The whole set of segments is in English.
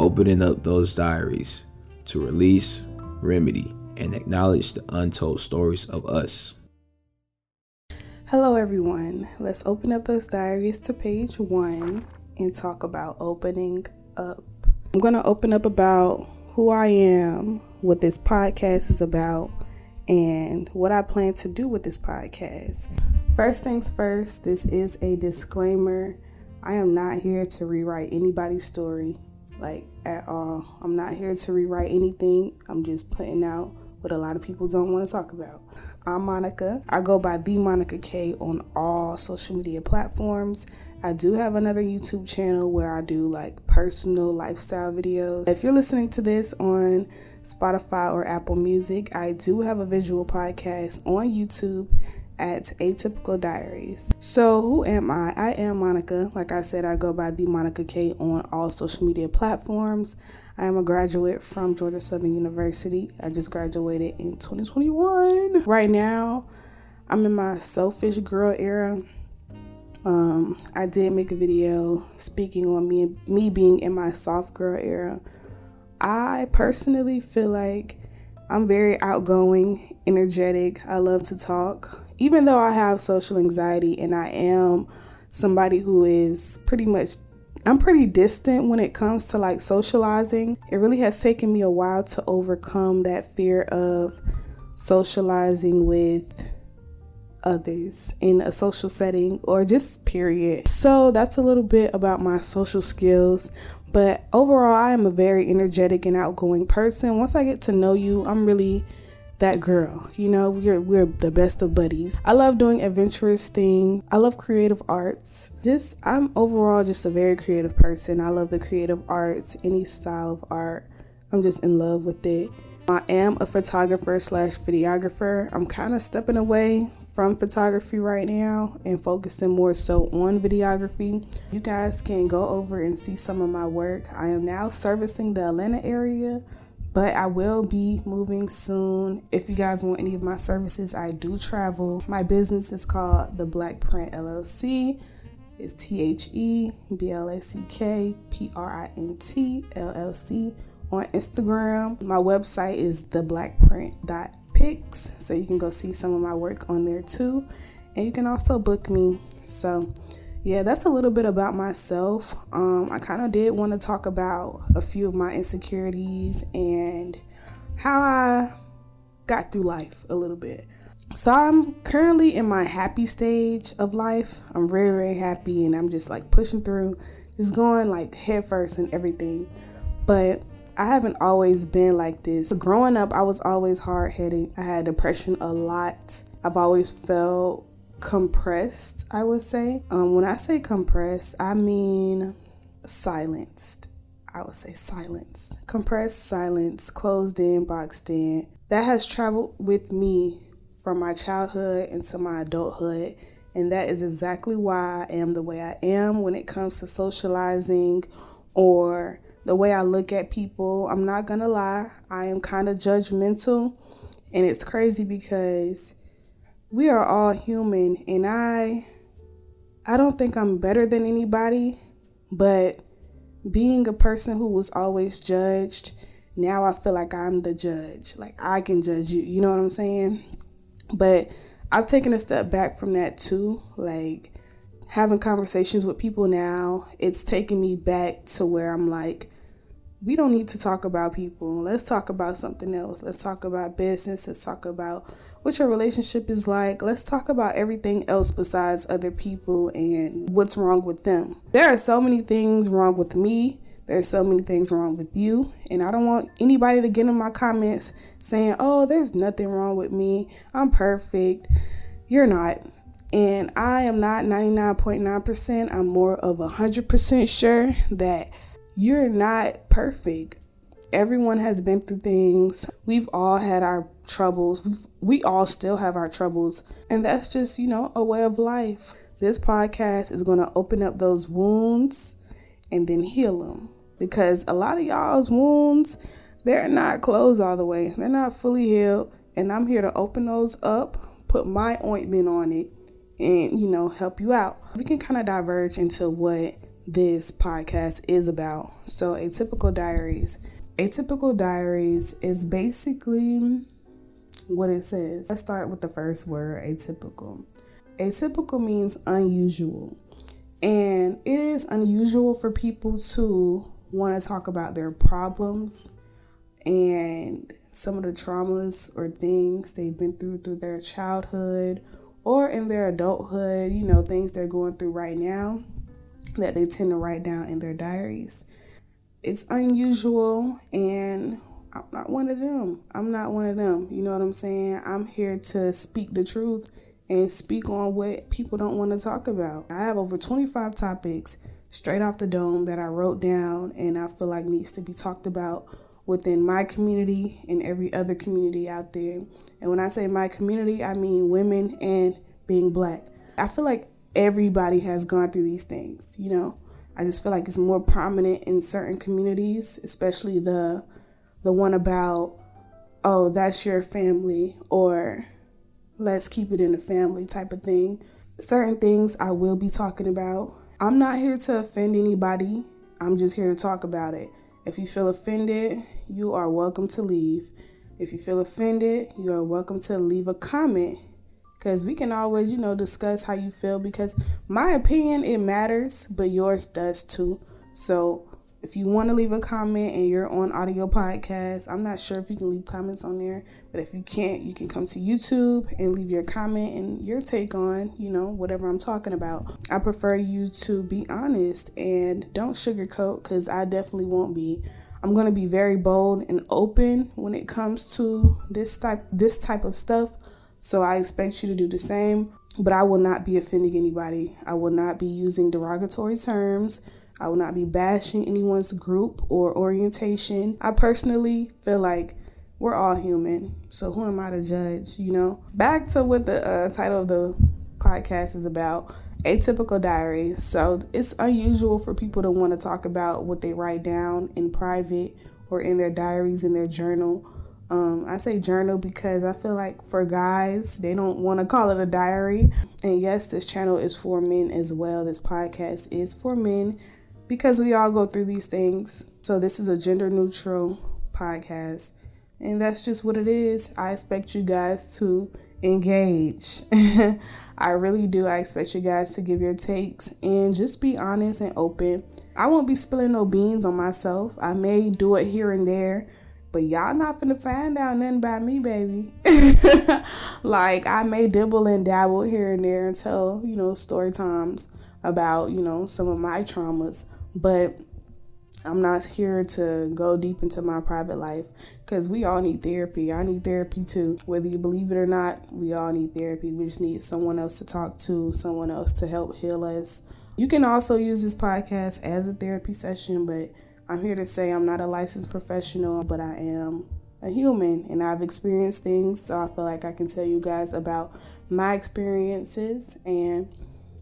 opening up those diaries to release, remedy, and acknowledge the untold stories of us. Hello, everyone. Let's open up those diaries to page one and talk about opening up. I'm going to open up about who I am, what this podcast is about, and what I plan to do with this podcast. First things first, this is a disclaimer. I am not here to rewrite anybody's story, like at all. I'm not here to rewrite anything. I'm just putting out what a lot of people don't want to talk about. I'm Monica. I go by the Monica K on all social media platforms. I do have another YouTube channel where I do like personal lifestyle videos. If you're listening to this on Spotify or Apple Music, I do have a visual podcast on YouTube at Atypical Diaries. So, who am I? I am Monica. Like I said, I go by the Monica K on all social media platforms. I am a graduate from Georgia Southern University. I just graduated in 2021. Right now, I'm in my selfish girl era. Um, I did make a video speaking on me me being in my soft girl era. I personally feel like I'm very outgoing, energetic. I love to talk. Even though I have social anxiety and I am somebody who is pretty much I'm pretty distant when it comes to like socializing. It really has taken me a while to overcome that fear of socializing with others in a social setting or just period. So that's a little bit about my social skills. But overall, I am a very energetic and outgoing person. Once I get to know you, I'm really that girl. You know, we're we're the best of buddies. I love doing adventurous things. I love creative arts. Just I'm overall just a very creative person. I love the creative arts, any style of art. I'm just in love with it. I am a photographer slash videographer. I'm kind of stepping away from photography right now and focusing more so on videography. You guys can go over and see some of my work. I am now servicing the Atlanta area but I will be moving soon. If you guys want any of my services, I do travel. My business is called The Black Print LLC. It's T H E B L A C K P R I N T L L C on Instagram. My website is theblackprint.pics, so you can go see some of my work on there too. And you can also book me. So, yeah, that's a little bit about myself. Um, I kind of did want to talk about a few of my insecurities and how I got through life a little bit. So I'm currently in my happy stage of life. I'm very, very happy and I'm just like pushing through, just going like head first and everything. But I haven't always been like this. Growing up, I was always hard headed. I had depression a lot. I've always felt compressed, I would say. Um, when I say compressed, I mean silenced. I would say silenced. Compressed, silenced, closed in, boxed in. That has traveled with me from my childhood into my adulthood. And that is exactly why I am the way I am when it comes to socializing or the way I look at people. I'm not gonna lie, I am kind of judgmental. And it's crazy because we are all human and I I don't think I'm better than anybody, but being a person who was always judged, now I feel like I'm the judge. Like I can judge you, you know what I'm saying? But I've taken a step back from that too. Like having conversations with people now, it's taken me back to where I'm like, we don't need to talk about people. Let's talk about something else. Let's talk about business. Let's talk about what your relationship is like. Let's talk about everything else besides other people and what's wrong with them. There are so many things wrong with me. There's so many things wrong with you. And I don't want anybody to get in my comments saying, oh, there's nothing wrong with me. I'm perfect. You're not. And I am not 99.9%. I'm more of 100% sure that you're not perfect. Everyone has been through things. We've all had our troubles. we we all still have our troubles. And that's just, you know, a way of life. This podcast is going to open up those wounds and then heal them. Because a lot of y'all's wounds, they're not closed all the way, they're not fully healed. And I'm here to open those up, put my ointment on it, and, you know, help you out. We can kind of diverge into what this podcast is about. So, Atypical Diaries. Atypical Diaries is basically what it says. Let's start with the first word atypical. Atypical means unusual. And it is unusual for people to want to talk about their problems and some of the traumas or things they've been through through their childhood or in their adulthood, you know, things they're going through right now that they tend to write down in their diaries. It's unusual and I'm not one of them. I'm not one of them. You know what I'm saying? I'm here to speak the truth and speak on what people don't want to talk about. I have over 25 topics straight off the dome that I wrote down and I feel like needs to be talked about within my community and every other community out there. And when I say my community, I mean women and being black. I feel like everybody has gone through these things, you know. I just feel like it's more prominent in certain communities, especially the the one about oh, that's your family or let's keep it in the family type of thing. Certain things I will be talking about. I'm not here to offend anybody. I'm just here to talk about it. If you feel offended, you are welcome to leave. If you feel offended, you are welcome to leave a comment because we can always, you know, discuss how you feel because my opinion it matters, but yours does too. So if you want to leave a comment and you're on audio podcast, I'm not sure if you can leave comments on there, but if you can't, you can come to YouTube and leave your comment and your take on, you know, whatever I'm talking about. I prefer you to be honest and don't sugarcoat cuz I definitely won't be. I'm going to be very bold and open when it comes to this type this type of stuff. So I expect you to do the same, but I will not be offending anybody. I will not be using derogatory terms. I will not be bashing anyone's group or orientation. I personally feel like we're all human. So who am I to judge, you know? Back to what the uh, title of the podcast is about atypical diaries. So it's unusual for people to want to talk about what they write down in private or in their diaries, in their journal. Um, I say journal because I feel like for guys, they don't want to call it a diary. And yes, this channel is for men as well. This podcast is for men because we all go through these things. So, this is a gender neutral podcast. And that's just what it is. I expect you guys to engage. I really do. I expect you guys to give your takes and just be honest and open. I won't be spilling no beans on myself. I may do it here and there, but y'all not finna find out nothing about me, baby. like I may dibble and dabble here and there and tell, you know story times about you know some of my traumas but I'm not here to go deep into my private life because we all need therapy. I need therapy too. Whether you believe it or not, we all need therapy. We just need someone else to talk to, someone else to help heal us. You can also use this podcast as a therapy session, but I'm here to say I'm not a licensed professional, but I am a human and I've experienced things, so I feel like I can tell you guys about my experiences and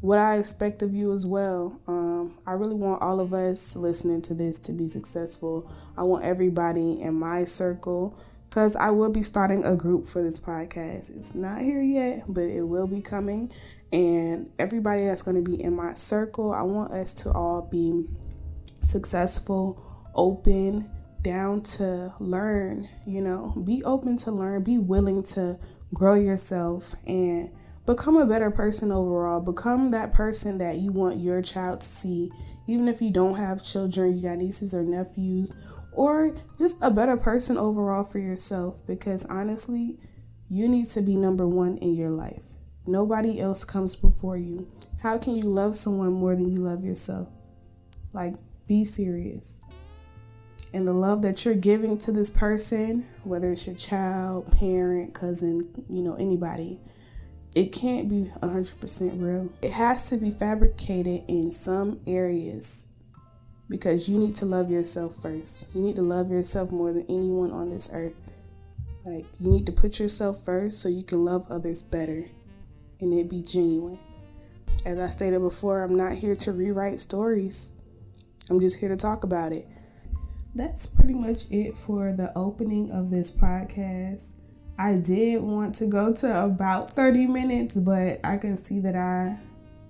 what I expect of you as well. Um, I really want all of us listening to this to be successful. I want everybody in my circle because I will be starting a group for this podcast. It's not here yet, but it will be coming. And everybody that's going to be in my circle, I want us to all be successful, open, down to learn, you know, be open to learn, be willing to grow yourself and become a better person overall. Become that person that you want your child to see. Even if you don't have children, you got nieces or nephews, or just a better person overall for yourself. Because honestly, you need to be number one in your life. Nobody else comes before you. How can you love someone more than you love yourself? Like, be serious. And the love that you're giving to this person, whether it's your child, parent, cousin, you know, anybody, it can't be 100% real. It has to be fabricated in some areas because you need to love yourself first. You need to love yourself more than anyone on this earth. Like, you need to put yourself first so you can love others better and it be genuine. As I stated before, I'm not here to rewrite stories, I'm just here to talk about it. That's pretty much it for the opening of this podcast. I did want to go to about 30 minutes, but I can see that I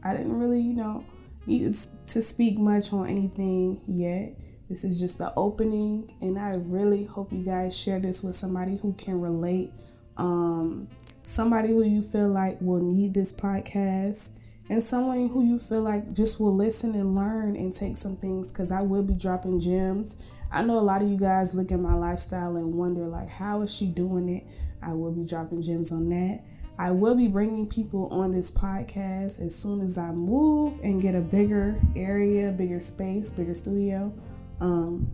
I didn't really, you know, need to speak much on anything yet. This is just the opening, and I really hope you guys share this with somebody who can relate. Um, somebody who you feel like will need this podcast and someone who you feel like just will listen and learn and take some things because I will be dropping gems. I know a lot of you guys look at my lifestyle and wonder like how is she doing it? I will be dropping gems on that. I will be bringing people on this podcast as soon as I move and get a bigger area, bigger space, bigger studio. Um,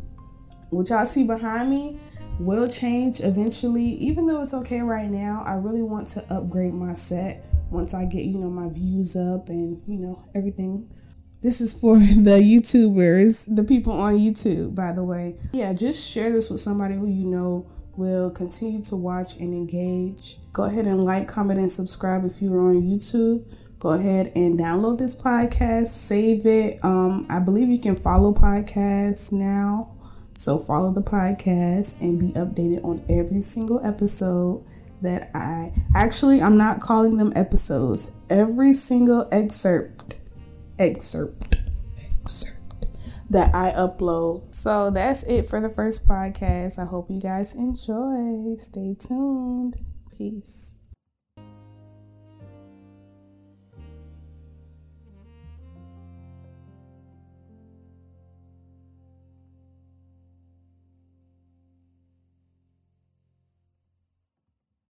what y'all see behind me will change eventually. Even though it's okay right now, I really want to upgrade my set once I get, you know, my views up and, you know, everything. This is for the YouTubers, the people on YouTube, by the way. Yeah, just share this with somebody who you know will continue to watch and engage. Go ahead and like, comment, and subscribe if you're on YouTube. Go ahead and download this podcast, save it. Um, I believe you can follow podcasts now. So follow the podcast and be updated on every single episode that I actually I'm not calling them episodes. Every single excerpt excerpt excerpt that I upload. So that's it for the first podcast. I hope you guys enjoy. Stay tuned. Peace.